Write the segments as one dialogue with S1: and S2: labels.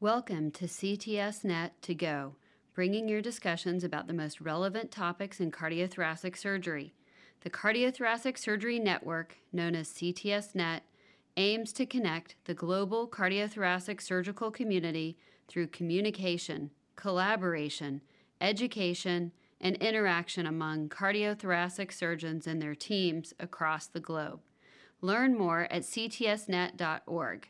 S1: Welcome to CTSNet to Go, bringing your discussions about the most relevant topics in cardiothoracic surgery. The Cardiothoracic Surgery Network, known as CTSNet, aims to connect the global cardiothoracic surgical community through communication, collaboration, education, and interaction among cardiothoracic surgeons and their teams across the globe. Learn more at ctsnet.org.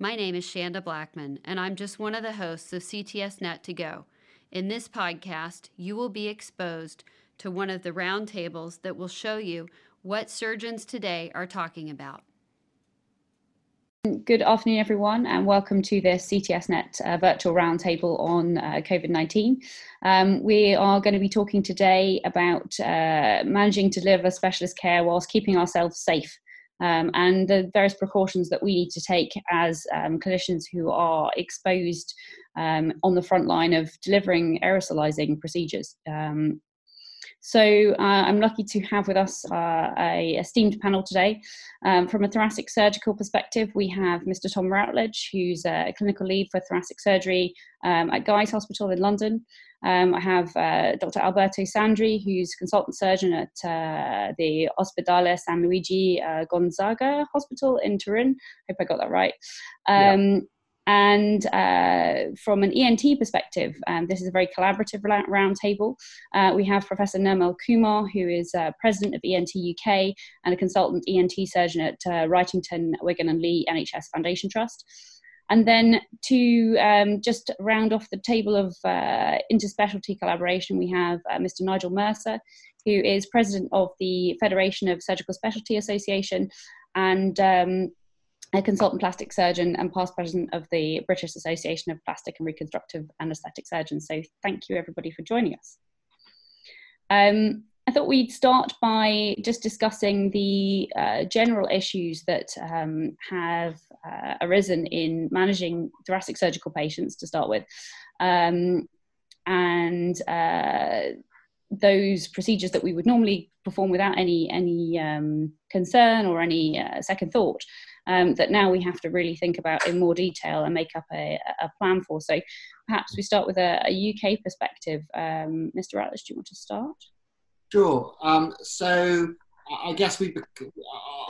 S1: My name is Shanda Blackman, and I'm just one of the hosts of CTS Net to Go. In this podcast, you will be exposed to one of the roundtables that will show you what surgeons today are talking about.
S2: Good afternoon, everyone, and welcome to the CTSNet uh, virtual roundtable on uh, COVID 19. Um, we are going to be talking today about uh, managing to deliver specialist care whilst keeping ourselves safe um, and the various precautions that we need to take as um, clinicians who are exposed um, on the front line of delivering aerosolizing procedures. Um, so uh, I'm lucky to have with us uh, a esteemed panel today. Um, from a thoracic surgical perspective, we have Mr. Tom Routledge, who's a clinical lead for thoracic surgery um, at Guy's Hospital in London. Um, I have uh, Dr. Alberto Sandri, who's consultant surgeon at uh, the Ospedale San Luigi uh, Gonzaga Hospital in Turin. I hope I got that right. Um, yeah. And uh, from an ENT perspective, um, this is a very collaborative roundtable. Uh, we have Professor Nirmal Kumar, who is uh, president of ENT UK and a consultant ENT surgeon at uh, Wrightington, Wigan and Leigh NHS Foundation Trust. And then to um, just round off the table of uh, interspecialty collaboration, we have uh, Mr. Nigel Mercer, who is president of the Federation of Surgical Specialty Association and um, a consultant plastic surgeon and past president of the British Association of Plastic and Reconstructive Aesthetic Surgeons. So thank you everybody for joining us. Um, I thought we'd start by just discussing the uh, general issues that um, have uh, arisen in managing thoracic surgical patients to start with. Um, and uh, those procedures that we would normally perform without any any um, concern or any uh, second thought um, that now we have to really think about in more detail and make up a, a plan for. So perhaps we start with a, a UK perspective. Um, Mr. Routledge, do you want to start?
S3: Sure. Um, so I guess we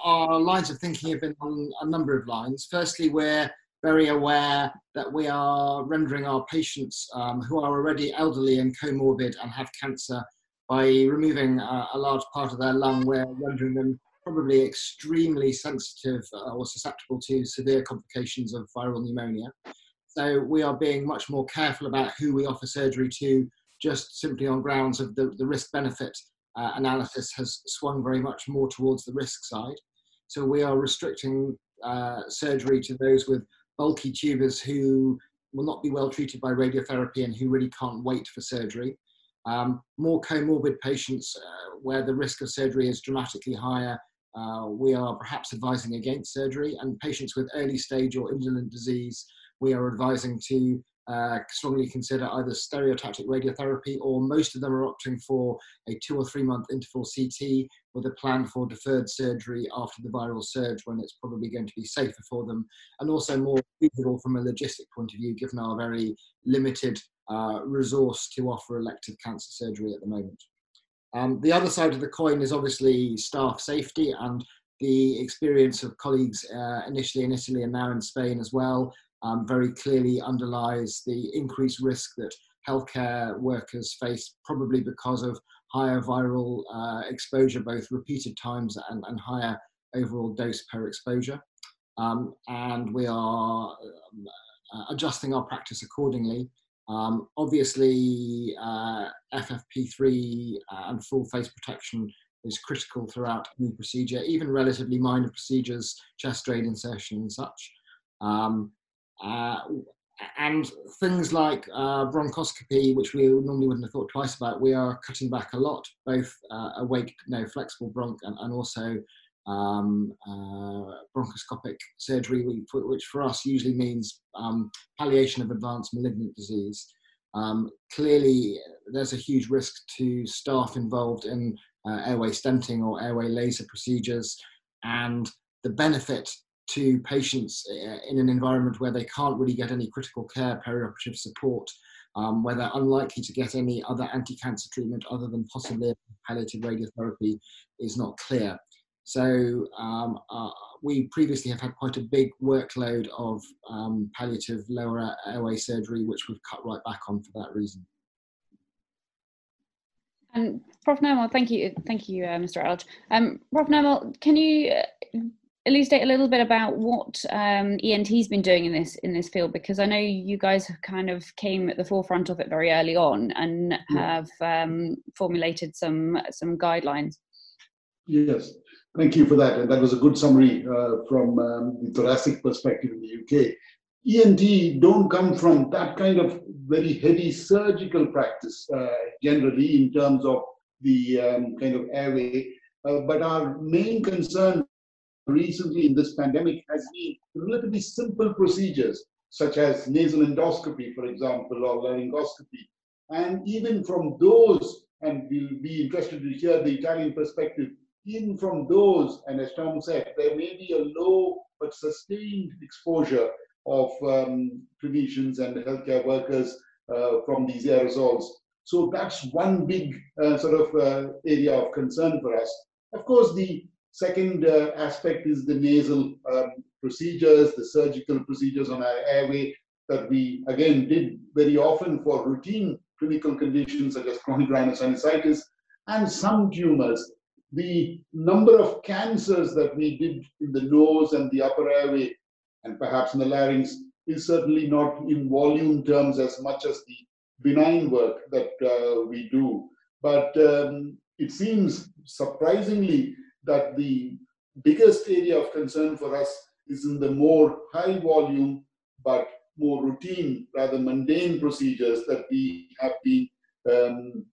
S3: our lines of thinking have been on a number of lines. Firstly, we're very aware that we are rendering our patients um, who are already elderly and comorbid and have cancer by removing a, large part of their lung. We're rendering them probably extremely sensitive uh, or susceptible to severe complications of viral pneumonia. So we are being much more careful about who we offer surgery to just simply on grounds of the, the risk benefit uh, analysis has swung very much more towards the risk side. So we are restricting uh, surgery to those with bulky tumors who will not be well treated by radiotherapy and who really can't wait for surgery. Um, more comorbid patients uh, where the risk of surgery is dramatically higher, uh, we are perhaps advising against surgery. And patients with early stage or indolent disease, we are advising to uh, strongly consider either stereotactic radiotherapy or most of them are opting for a two or three month interval CT with a plan for deferred surgery after the viral surge when it's probably going to be safer for them and also more feasible from a logistic point of view given our very limited uh, resource to offer elective cancer surgery at the moment. Um, the other side of the coin is obviously staff safety and the experience of colleagues uh, initially in Italy and now in Spain as well um, very clearly underlies the increased risk that healthcare workers face, probably because of higher viral uh, exposure, both repeated times and, and, higher overall dose per exposure. Um, and we are uh, adjusting our practice accordingly. Um, obviously, uh, FFP3 and full face protection is critical throughout any procedure, even relatively minor procedures, chest drain insertion and such. Um, uh, and things like uh, bronchoscopy, which we normally wouldn't have thought twice about, we are cutting back a lot, both uh, awake, no flexible bronch, and, and also um, uh, bronchoscopic surgery, which for us usually means um, palliation of advanced malignant disease. Um, clearly, there's a huge risk to staff involved in uh, airway stenting or airway laser procedures, and the benefit to patients uh, in an environment where they can't really get any critical care perioperative support, um, where they're unlikely to get any other anti-cancer treatment other than possibly palliative radiotherapy is not clear. So um, uh, we previously have had quite a big workload of um, palliative lower airway surgery, which we've cut right back on for that reason.
S2: And Prof. Nirmal, thank you, thank you, uh, Mr. Elge. Um, Prof. Nirmal, can you uh, elucidate a little bit about what um, ENT's been doing in this in this field? Because I know you guys have kind of came at the forefront of it very early on and have um, formulated some some guidelines.
S4: Yes, Thank you for that. And that was a good summary uh, from um, the thoracic perspective in the UK. ENT don't come from that kind of very heavy surgical practice uh, generally in terms of the um, kind of airway. Uh, but our main concern recently in this pandemic has been relatively simple procedures such as nasal endoscopy, for example, or laryngoscopy. And even from those, and we'll be interested to hear the Italian perspective, even from those, and as Tom said, there may be a low but sustained exposure of um, clinicians and healthcare workers uh, from these aerosols. So that's one big uh, sort of uh, area of concern for us. Of course, the second uh, aspect is the nasal um, procedures, the surgical procedures on our airway that we again did very often for routine clinical conditions such as chronic rhinosinusitis and some tumors the number of cancers that we did in the nose and the upper airway and perhaps in the larynx is certainly not in volume terms as much as the benign work that uh, we do. But um, it seems surprisingly that the biggest area of concern for us is in the more high volume but more routine, rather mundane procedures that we have been um,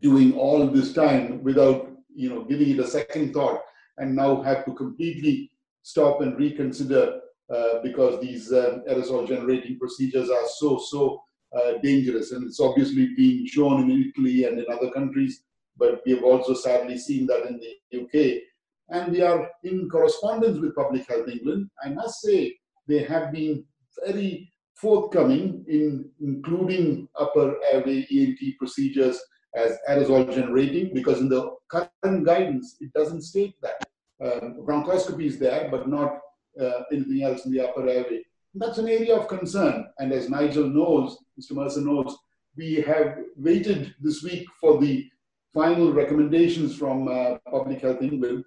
S4: doing all this time without you know, giving it a second thought and now have to completely stop and reconsider uh, because these uh, aerosol generating procedures are so, so uh, dangerous. And it's obviously being shown in Italy and in other countries, but we have also sadly seen that in the UK. And we are in correspondence with Public Health England. I must say, they have been very forthcoming in including upper airway ENT procedures as aerosol generating because in the current guidance, it doesn't state that. Um, bronchoscopy is there, but not uh, anything else in the upper airway. That's an area of concern. And as Nigel knows, Mr. Mercer knows, we have waited this week for the final recommendations from uh, Public Health England,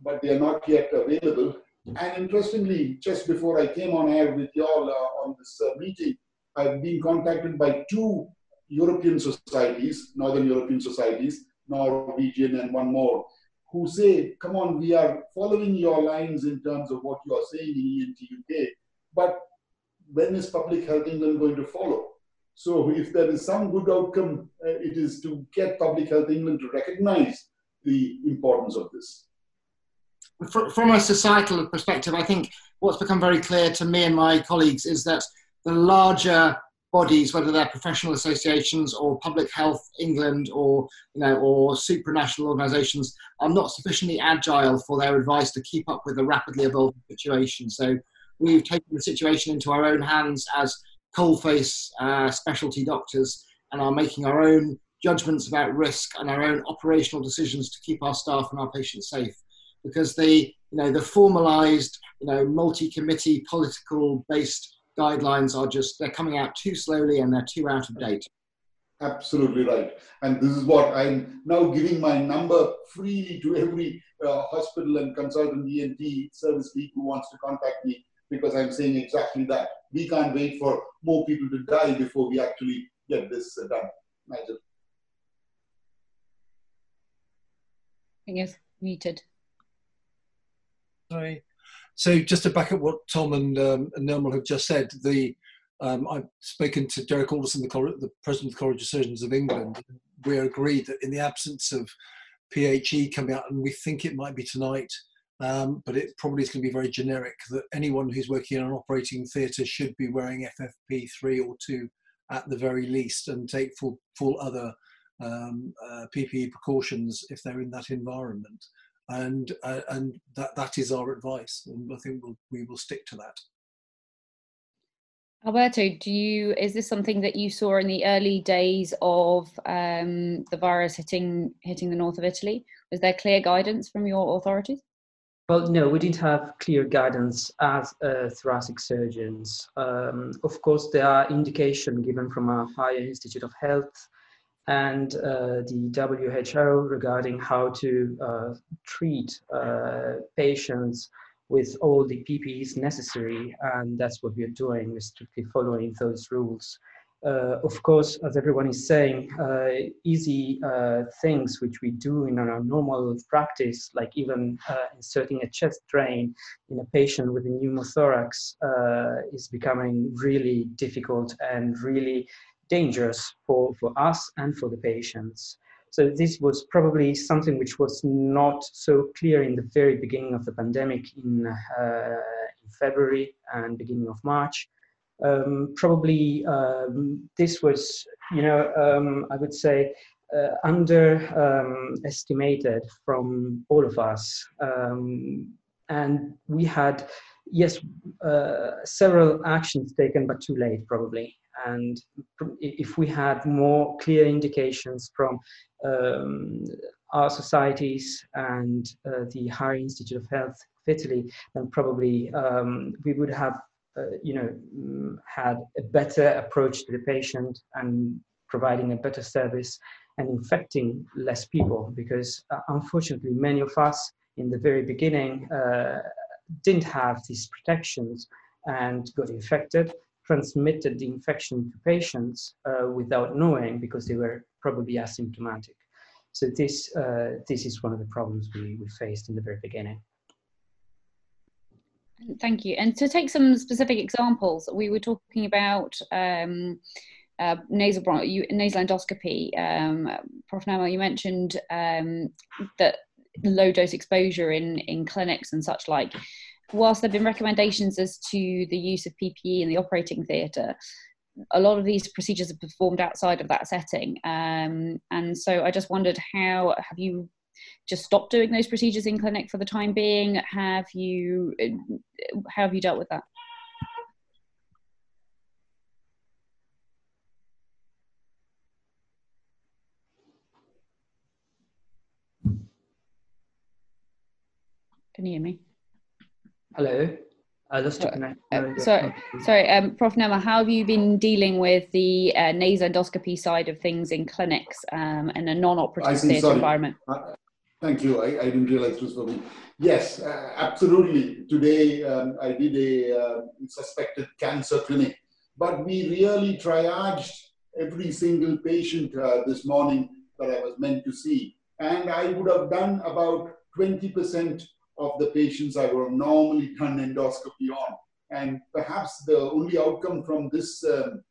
S4: but they are not yet available. And interestingly, just before I came on air with you all uh, on this uh, meeting, I've been contacted by two European societies, Northern European societies, Norwegian and one more, who say, come on, we are following your lines in terms of what you are saying in ENT UK, but when is Public Health England going to follow? So if there is some good outcome, uh, it is to get Public Health England to recognize the importance of this.
S3: From a societal perspective, I think what's become very clear to me and my colleagues is that the larger bodies, whether they're professional associations or Public Health England or you know or supranational organisations, are not sufficiently agile for their advice to keep up with the rapidly evolving situation. So we've taken the situation into our own hands as coalface uh, specialty doctors and are making our own judgments about risk and our own operational decisions to keep our staff and our patients safe. Because the you know the formalised you know multi-committee political based guidelines are just they're coming out too slowly and they're too out of date.
S4: Absolutely right. And this is what i'm now giving my number freely to every uh, hospital and consultant ent service who wants to contact me because i'm saying exactly that we can't wait for more people to die before we actually get this uh, done. Nigel.
S2: Yes muted.
S5: Sorry. So just to back up what Tom and, um, and Nirmal have just said, the um, I've spoken to Derek Alderson, the, the, president of the College of Surgeons of England. We agreed that in the absence of PHE coming out, and we think it might be tonight, um, but it probably is going to be very generic, that anyone who's working in an operating theatre should be wearing FFP3 or 2 at the very least and take full, full other um, uh, PPE precautions if they're in that environment. and uh, and that that is our advice, and I think we'll, we will stick to that.
S2: Alberto, do you is this something that you saw in the early days of um, the virus hitting hitting the north of Italy? Was there clear guidance from your authorities?
S6: Well, no, we didn't have clear guidance as uh, thoracic surgeons. Um, of course, there are indications given from our higher Institute of Health and uh, the WHO regarding how to uh, treat uh, patients with all the PPEs necessary, and that's what we're doing, we're strictly following those rules. Uh, of course, as everyone is saying, uh, easy uh, things which we do in our normal practice, like even inserting a chest drain in a patient with a pneumothorax, is becoming really difficult and really dangerous for, for us and for the patients. So this was probably something which was not so clear in the very beginning of the pandemic in, uh, in February and beginning of March. Um, probably um, this was, you know, um, I would say uh, underestimated from all of us. Um, and we had, yes, uh, several actions taken, but too late probably and if we had more clear indications from um, our societies and uh, the Higher Institute of Health of Italy, then probably um, we would have, you know, mm, had a better approach to the patient and providing a better service and infecting less people. Because uh, unfortunately, many of us in the very beginning uh, didn't have these protections and got infected transmitted the infection to patients uh, without knowing because they were probably asymptomatic. So this, uh, this is one of the problems we, we faced in the very beginning.
S2: Thank you. And to take some specific examples, we were talking about um, uh, nasal, bron- nasal endoscopy. Um, Prof. Nirmal, you mentioned um, that low dose exposure in, in clinics and such like whilst there have been recommendations as to the use of PPE in the operating theatre, a lot of these procedures are performed outside of that setting. Um, and so I just wondered how have you just stopped doing those procedures in clinic for the time being? Have you how have you dealt with that? Can you hear me?
S6: Hello. I lost
S2: uh, uh, sorry, sorry, um, Prof. Nirmal, how have you been dealing with the uh, nasal endoscopy side of things in clinics um, in a non-operative theatre environment?
S4: Uh, thank you. I, I, didn't realize this was for me. Yes, uh, absolutely. Today um, I did a uh, suspected cancer clinic, but we really triaged every single patient this morning that I was meant to see, and I would have done about 20% of the patients I would have normally done endoscopy on. And perhaps the only outcome from this um,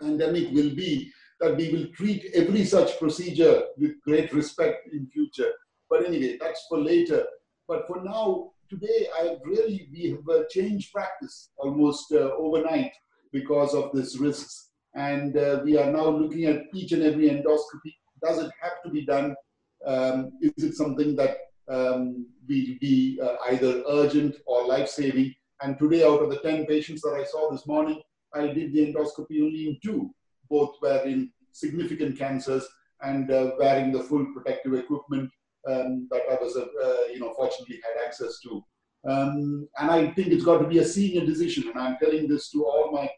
S4: pandemic will be that we will treat every such procedure with great respect in future. But anyway, that's for later. But for now, today, I really, we have changed practice almost uh, overnight because of this risks. And uh, we are now looking at each and every endoscopy. Does it have to be done? Um, is it something that um, will be uh, either urgent or life-saving. And today, out of the 10 patients that I saw this morning, I did the endoscopy only in two. Both were in significant cancers and uh, wearing the full protective equipment um, that I was, uh, uh, you know, fortunately had access to. Um, and I think it's got to be a senior decision. And I'm telling this to all my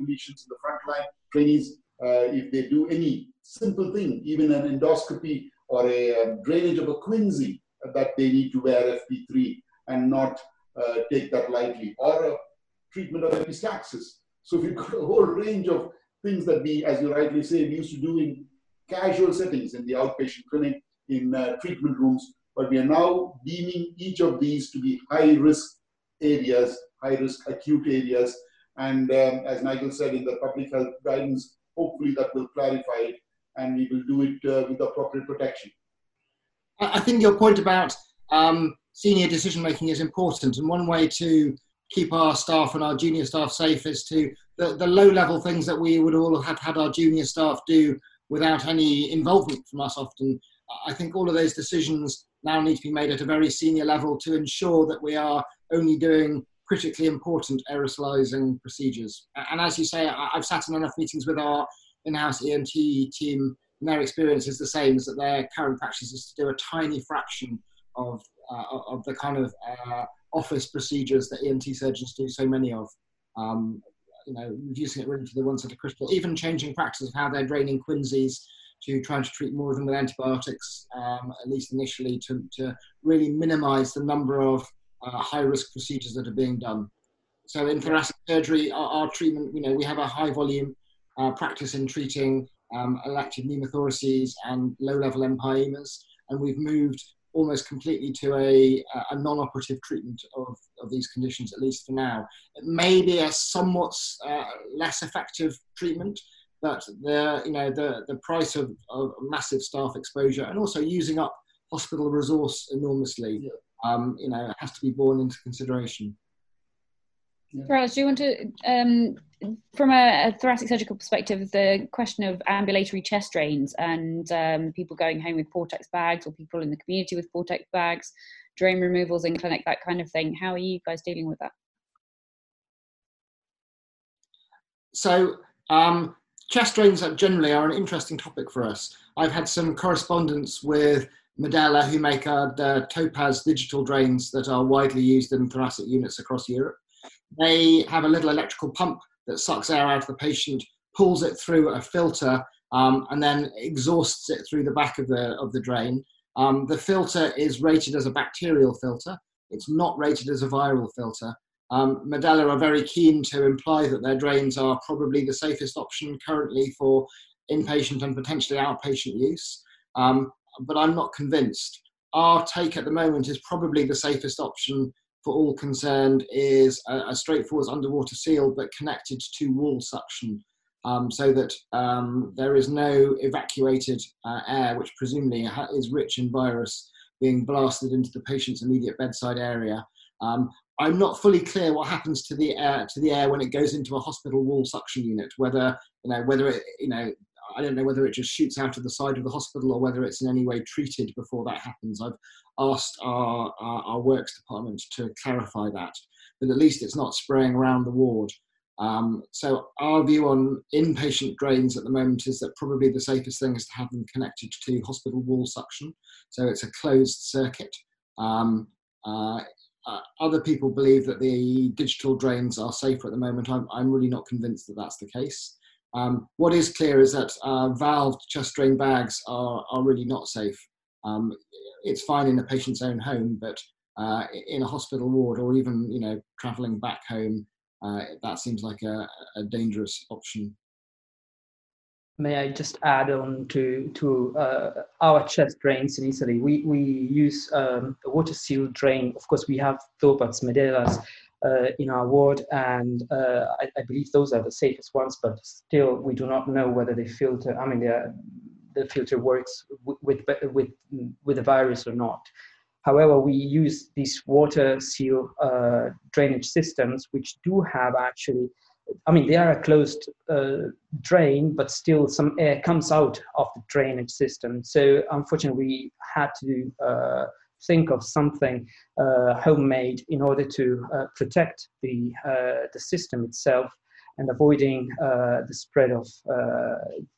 S4: clinicians in the frontline trainees. Uh, if they do any simple thing, even an endoscopy or a, a um, drainage of a quinsy, that they need to wear FP3 and not uh, take that lightly, or a treatment of epistaxis. So we've got a whole range of things that we, as you rightly say, we used to do in casual settings in the outpatient clinic, in uh, treatment rooms, but we are now deeming each of these to be high risk areas, high risk acute areas. And um, as Nigel said in the public health guidance, hopefully that will clarify it and we will do it uh, with appropriate protection.
S3: I think your point about um, senior decision making is important, and one way to keep our staff and our junior staff safe is to the, the low level things that we would all have had our junior staff do without any involvement from us often. I think all of those decisions now need to be made at a very senior level to ensure that we are only doing critically important aerosolizing procedures. And as you say, I've sat in enough meetings with our in-house ENT team, and their experience is the same, is that their current practice is to do a tiny fraction of, uh, of the kind of uh, office procedures that ENT surgeons do so many of. Um, you know, reducing it really to the ones that are critical, even changing practice of how they're draining quinsies to trying to treat more of them with antibiotics, um, at least initially, to, to really minimize the number of uh, high risk procedures that are being done. So in thoracic surgery, our, our treatment, you know, we have a high volume uh, practice in treating um, elective pneumothoraces and low level empyemas, and we've moved almost completely to a, a non-operative treatment of, of these conditions, at least for now. It may be a somewhat uh, less effective treatment, but the, you know, the, the price of, of massive staff exposure and also using up hospital resource enormously, yeah. um, you know, has to be borne into consideration.
S2: Yeah. do you want to, um, from a, a, thoracic surgical perspective, the question of ambulatory chest drains and um, people going home with Portex bags or people in the community with Portex bags, drain removals in clinic, that kind of thing. How are you guys dealing with that?
S3: So, um, chest drains generally are an interesting topic for us. I've had some correspondence with Medela, who make the Thopaz digital drains that are widely used in thoracic units across Europe. They have a little electrical pump that sucks air out of the patient, pulls it through a filter, um, and then exhausts it through the back of the, of the drain. Um, the filter is rated as a bacterial filter. It's not rated as a viral filter. Um, Medela are very keen to imply that their drains are probably the safest option currently for inpatient and potentially outpatient use, um, but I'm not convinced. Our take at the moment is probably the safest option for all concerned is a, a straightforward underwater seal but connected to wall suction um, so that um, there is no evacuated uh, air, which presumably is rich in virus, being blasted into the patient's immediate bedside area. Um, I'm not fully clear what happens to the air to the air when it goes into a hospital wall suction unit. Whether you know whether it you know I don't know whether it just shoots out of the side of the hospital or whether it's in any way treated before that happens. I've asked our, our, our works department to clarify that, but at least it's not spraying around the ward. Um, so our view on inpatient drains at the moment is that probably the safest thing is to have them connected to hospital wall suction. So it's a closed circuit. Um, uh, uh, other people believe that the digital drains are safer at the moment. I'm, I'm really not convinced that that's the case. Um, what is clear is that uh, valved chest drain bags are, are really not safe. Um, it's fine in a patient's own home, but uh, in a hospital ward or even you know traveling back home, uh, that seems like a, a, dangerous option.
S6: May I just add on to to uh, our chest drains in Italy? We we use um, a water seal drain. Of course, we have Thopaz Medelas uh, in our ward, and uh, I, I, believe those are the safest ones. But still, we do not know whether they filter. I mean, the filter works with with with the virus or not. However, we use these water seal uh, drainage systems, which do have actually. I mean, they are a closed uh, drain, but still some air comes out of the drainage system. So, unfortunately, we had to uh, think of something uh, homemade in order to uh, protect the uh, the system itself and avoiding uh, the spread of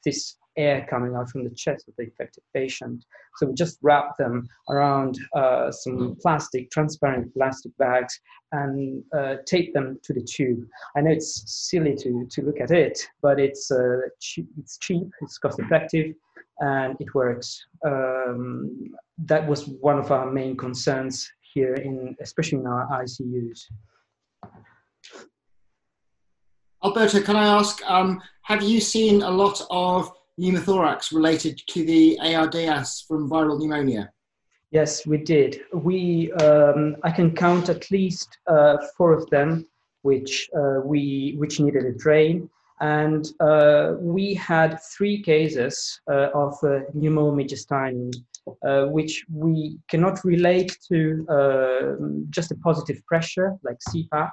S6: this air coming out from the chest of the infected patient. So we just wrap them around uh, some plastic, transparent plastic bags and uh, tape them to the tube. I know it's silly to, to look at it, but it's, uh, cheap, it's cheap, it's cost effective, and it works. Um, that was one of our main concerns here, in especially in our ICUs.
S3: Alberto, can I ask, um, have you seen a lot of pneumothorax related to the ARDS from viral pneumonia?
S6: Yes, we did. We, um, I can count at least uh, four of them, which uh, we which needed a drain, and uh, we had three cases uh, of uh, uh, which we cannot relate to just a positive pressure like CPAP,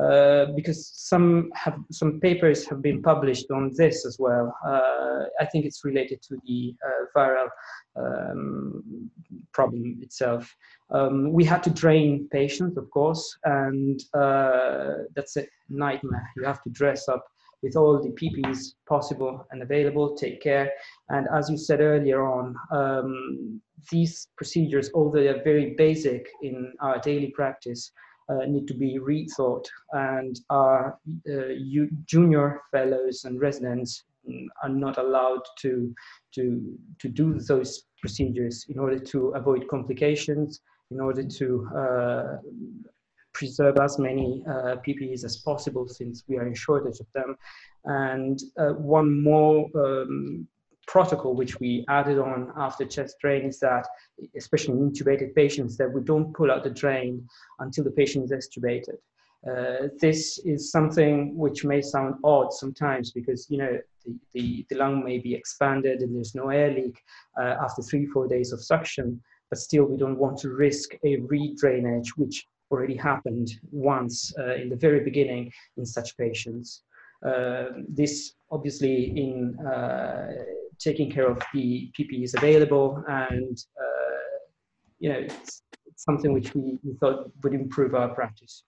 S6: uh, because some have some papers have been published on this as well. Uh, I think it's related to the uh, viral um, problem itself. Um, we had to drain patients, of course, and uh, that's a nightmare. You have to dress up with all the PPEs possible and available, take care. And as you said earlier on, um, these procedures, although they're very basic in our daily practice, uh, need to be rethought. And our uh, junior fellows and residents are not allowed to, to, to do those procedures in order to avoid complications, in order to uh, preserve as many uh, PPEs as possible since we are in shortage of them. And uh, one more um, protocol which we added on after chest drain is that, especially in intubated patients, that we don't pull out the drain until the patient is extubated. Uh, this is something which may sound odd sometimes because you know the, the, the lung may be expanded and there's no air leak uh, after three four days of suction but still we don't want to risk a re-drainage which already happened once uh, in the very beginning in such patients uh, this obviously in uh, taking care of the PPEs available and uh, you know it's, it's something which we, we thought would improve our practice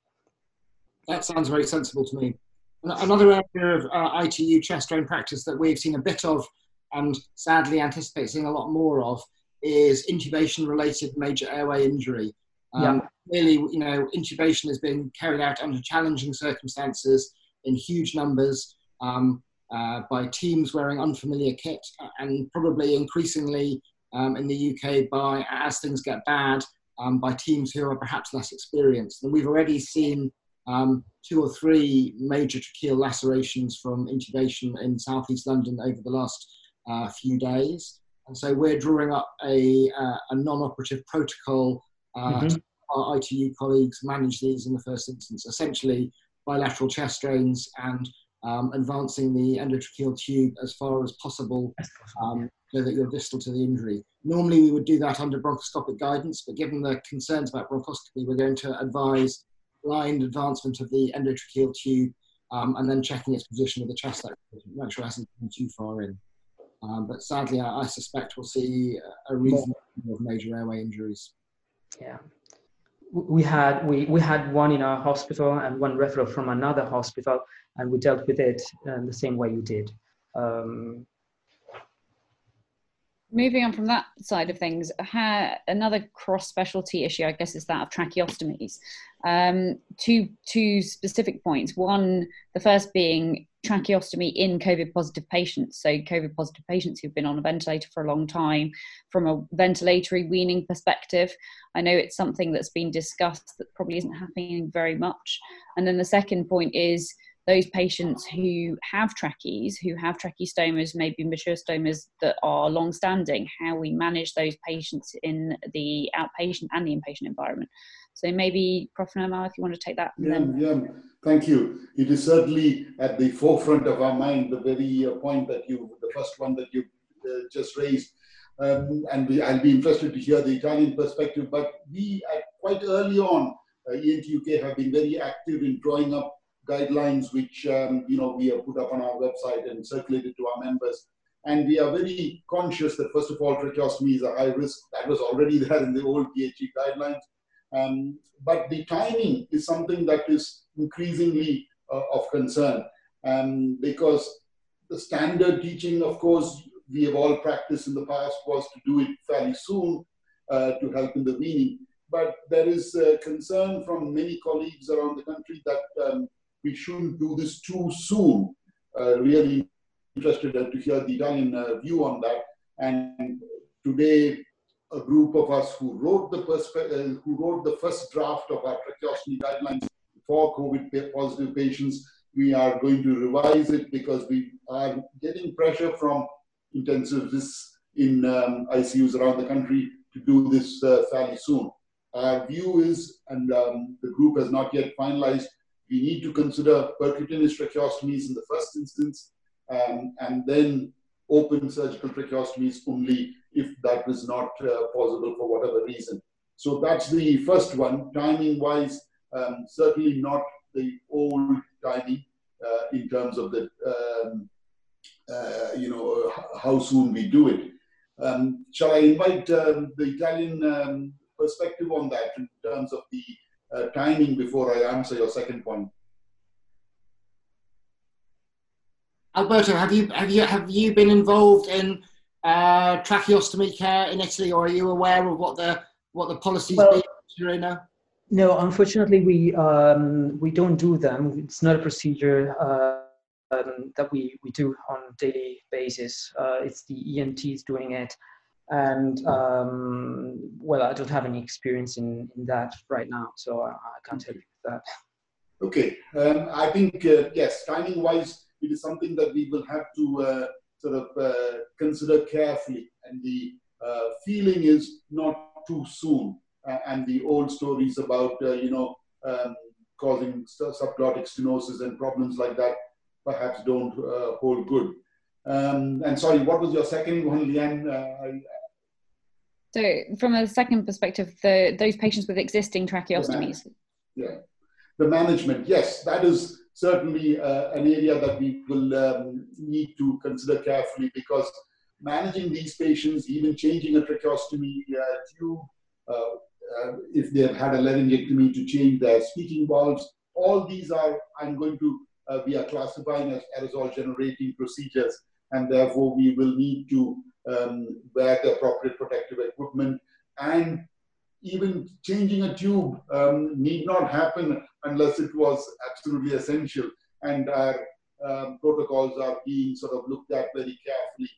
S3: that sounds very sensible to me. Another area of uh, ITU chest drain practice that we've seen a bit of and sadly anticipate seeing a lot more of is intubation related major airway injury. Um, yeah. Clearly, you know, intubation has been carried out under challenging circumstances in huge numbers um, uh, by teams wearing unfamiliar kit uh, and probably increasingly um, in the UK by, as things get bad, um, by teams who are perhaps less experienced. And we've already seen um, two or three major tracheal lacerations from intubation in southeast London over the last uh, few days. And so we're drawing up a, uh, a non-operative protocol uh, mm-hmm. our ITU colleagues manage these in the first instance, essentially bilateral chest drains and um, advancing the endotracheal tube as far as possible um, so that you're distal to the injury. Normally we would do that under bronchoscopic guidance, but given the concerns about bronchoscopy, we're going to advise blind advancement of the endotracheal tube um, and then checking its position with the chest make sure it hasn't gone too far in. Um, but sadly, I, I, suspect we'll see a reasonable of major airway injuries.
S6: Yeah. We had we, we had one in our hospital and one referral from another hospital, and we dealt with it in the same way you did. Um,
S2: moving on from that side of things, another cross specialty issue, I guess, is that of tracheostomies. Um, two two specific points. One, the first being tracheostomy in COVID positive patients. So COVID positive patients who've been on a ventilator for a long time. From a ventilatory weaning perspective, I know it's something that's been discussed that probably isn't happening very much. And then the second point is those patients who have trachees, who have tracheostomas, maybe mature stomas that are long standing, how we manage those patients in the outpatient and the inpatient environment. So maybe Prof. Nirmal, if you want to take that.
S4: Yeah, then... yeah, thank you. It is certainly at the forefront of our mind, the very uh, point that you, the first one that you uh, just raised. Um, and we, I'll be interested to hear the Italian perspective, but we, quite early on, uh, ENT UK have been very active in drawing up guidelines which um, you know we have put up on our website and circulated to our members. And we are very conscious that first of all, tracheostomy is a high risk. That was already there in the old PHE guidelines. Um, but the timing is something that is increasingly uh, of concern um, because the standard teaching, of course, we have all practiced in the past was to do it fairly soon uh, to help in the weaning. But there is concern from many colleagues around the country that um, we shouldn't do this too soon. Uh, really interested to hear the Italian uh, view on that. And today, a group of us who wrote the uh, who wrote the first draft of our tracheostomy guidelines for COVID positive patients, we are going to revise it because we are getting pressure from intensivists in um, ICUs around the country to do this uh, fairly soon. Our view is, and um, the group has not yet finalized, we need to consider percutaneous tracheostomies in the first instance, um, and then open surgical tracheostomies only if that is not uh, possible for whatever reason. So that's the first one. Timing wise, um, certainly not the old timing uh, in terms of the um, uh, you know how soon we do it. Um, shall I invite um, the Italian um, perspective on that in terms of the uh, timing before I answer your second point?
S3: Alberto, have you have you have you been involved in uh, tracheostomy care in Italy, or are you aware of what the what the policies well, be now?
S6: No, unfortunately, we um, we don't do them. It's not a procedure uh, um, that we, we do on a daily basis. Uh, it's the ENTs doing it, and um, well, I don't have any experience in, in that right now, so I, I can't help you with that.
S4: Okay, um, I think uh, yes, timing wise, it is something that we will have to uh, sort of uh, consider carefully, and the uh, feeling is not too soon and the old stories about, uh, you know, um, causing subglottic stenosis and problems like that perhaps don't uh, hold good. Um, and sorry, what was your second one, Leanne? Uh,
S2: so, from a second perspective, the, those patients with existing tracheostomies.
S4: Yeah, the management, yes, that is certainly uh, an area that we will um, need to consider carefully because managing these patients, even changing a tracheostomy uh, tube, uh, uh, if they have had a laryngectomy to change their speaking valves. All these are, I'm going to, uh, we are classifying as aerosol generating procedures, and therefore we will need to um, wear the appropriate protective equipment. And even changing a tube um, need not happen unless it was absolutely essential. And our um, protocols are being sort of looked at very carefully.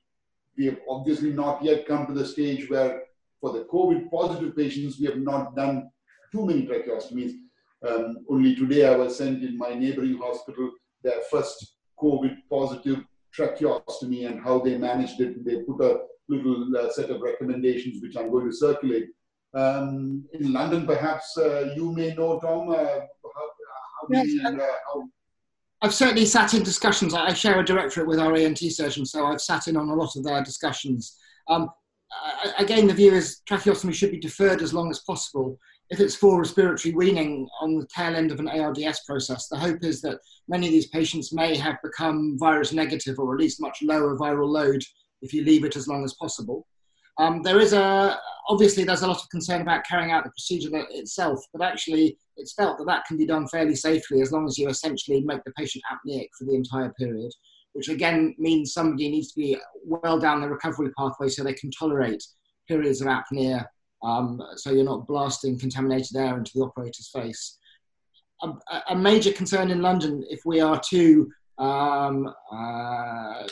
S4: We have obviously not yet come to the stage where for the COVID positive patients, we have not done too many tracheostomies. Um, only today I was sent in my neighboring hospital their first COVID positive tracheostomy and how they managed it. They put a little uh, set of recommendations which I'm going to circulate. Um, in London, perhaps uh, you may know, Tom, uh, how, how many and uh, how
S3: I've certainly sat in discussions. I share a directorate with our ENT surgeons, so I've sat in on a lot of their discussions. Um, again, the view is tracheostomy should be deferred as long as possible. If it's for respiratory weaning on the tail end of an ARDS process, the hope is that many of these patients may have become virus negative or at least much lower viral load if you leave it as long as possible. Um, there is a, obviously there's a lot of concern about carrying out the procedure itself, but actually it's felt that that can be done fairly safely as long as you essentially make the patient apneic for the entire period which again means somebody needs to be well down the recovery pathway so they can tolerate periods of apnea, um, so you're not blasting contaminated air into the operator's face. A, a major concern in London, if we are too um, uh,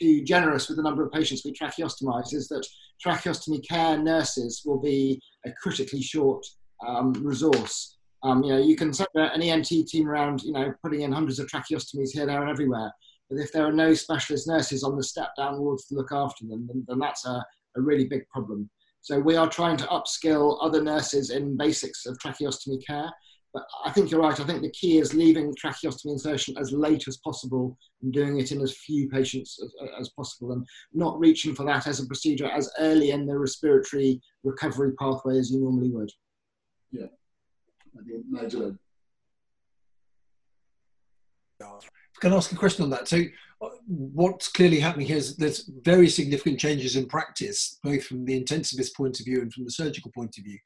S3: too generous with the number of patients we tracheostomize, is that tracheostomy care nurses will be a critically short um, resource. Um, you know, you can send an ENT team around, you know, putting in hundreds of tracheostomies here, there, and everywhere. But if there are no specialist nurses on the step down wards to look after them, then, then that's a, a really big problem. So we are trying to upskill other nurses in basics of tracheostomy care. But I think you're right. I think the key is leaving tracheostomy insertion as late as possible and doing it in as few patients as, as, possible and not reaching for that as a procedure as early in the respiratory recovery pathway as you normally would.
S4: Yeah. I think Nigel.
S5: Can I ask a question on that? So, uh, what's clearly happening here is there's very significant changes in practice, both from the intensivist point of view and from the surgical point of view.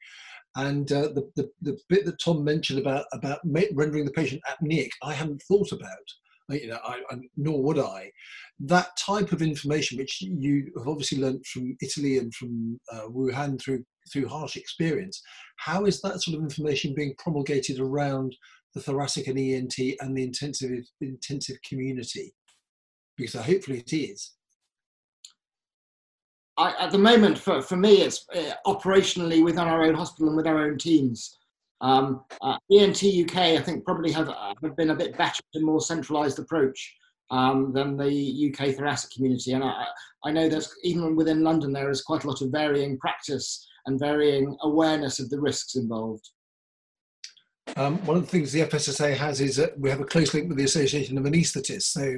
S5: And uh, the, the, the bit that Tom mentioned about about rendering the patient apneic, I hadn't thought about. You know, I, I, nor would I. That type of information, which you have obviously learnt from Italy and from uh, Wuhan through through harsh experience, how is that sort of information being promulgated around the thoracic and ENT and the intensive intensive community? Because hopefully it is.
S3: I, at the moment, for, for me, it's uh, operationally within our own hospital and with our own teams. Um, uh, ENT UK, I think, probably have, have been a bit better and more centralised approach um, than the UK thoracic community. And I, I know there's even within London there is quite a lot of varying practice and varying awareness of the risks involved.
S5: Um, one of the things the FSSA has is that we have a close link with the Association of Anaesthetists, so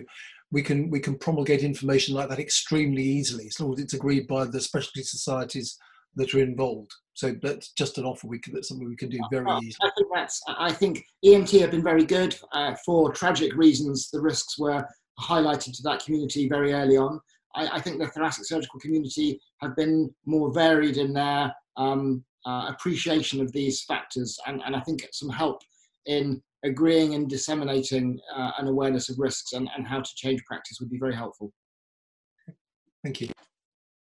S5: we can we can promulgate information like that extremely easily, as long as it's agreed by the specialty societies that are involved. So that's just an offer we can, that's something we can do very easily.
S3: I think that's. I think ENT have been very good uh, for tragic reasons. The risks were highlighted to that community very early on. I, I think the thoracic surgical community have been more varied in their um, uh, appreciation of these factors, and, and I think some help in agreeing and disseminating uh, an awareness of risks and, and how to change practice would be very helpful.
S5: Thank you.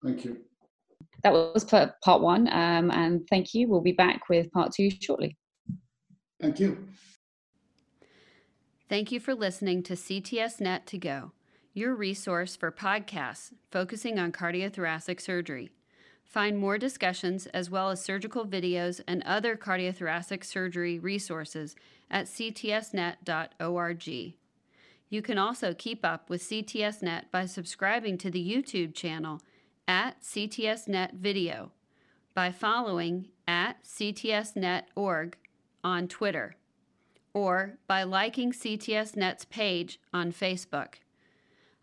S4: Thank you.
S2: That was part part one, um, and thank you. We'll be back with part two shortly.
S4: Thank you.
S1: Thank you for listening to CTS Net to Go, your resource for podcasts focusing on cardiothoracic surgery. Find more discussions as well as surgical videos and other cardiothoracic surgery resources at ctsnet.org. You can also keep up with CTSNet by subscribing to the YouTube channel at CTSNet Video, by following at CTSNet.org on Twitter, or by liking CTSNet's page on Facebook.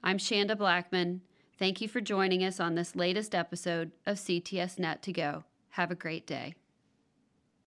S1: I'm Shanda Blackmon. Thank you for joining us on this latest episode of CTSNet to Go. Have a great day.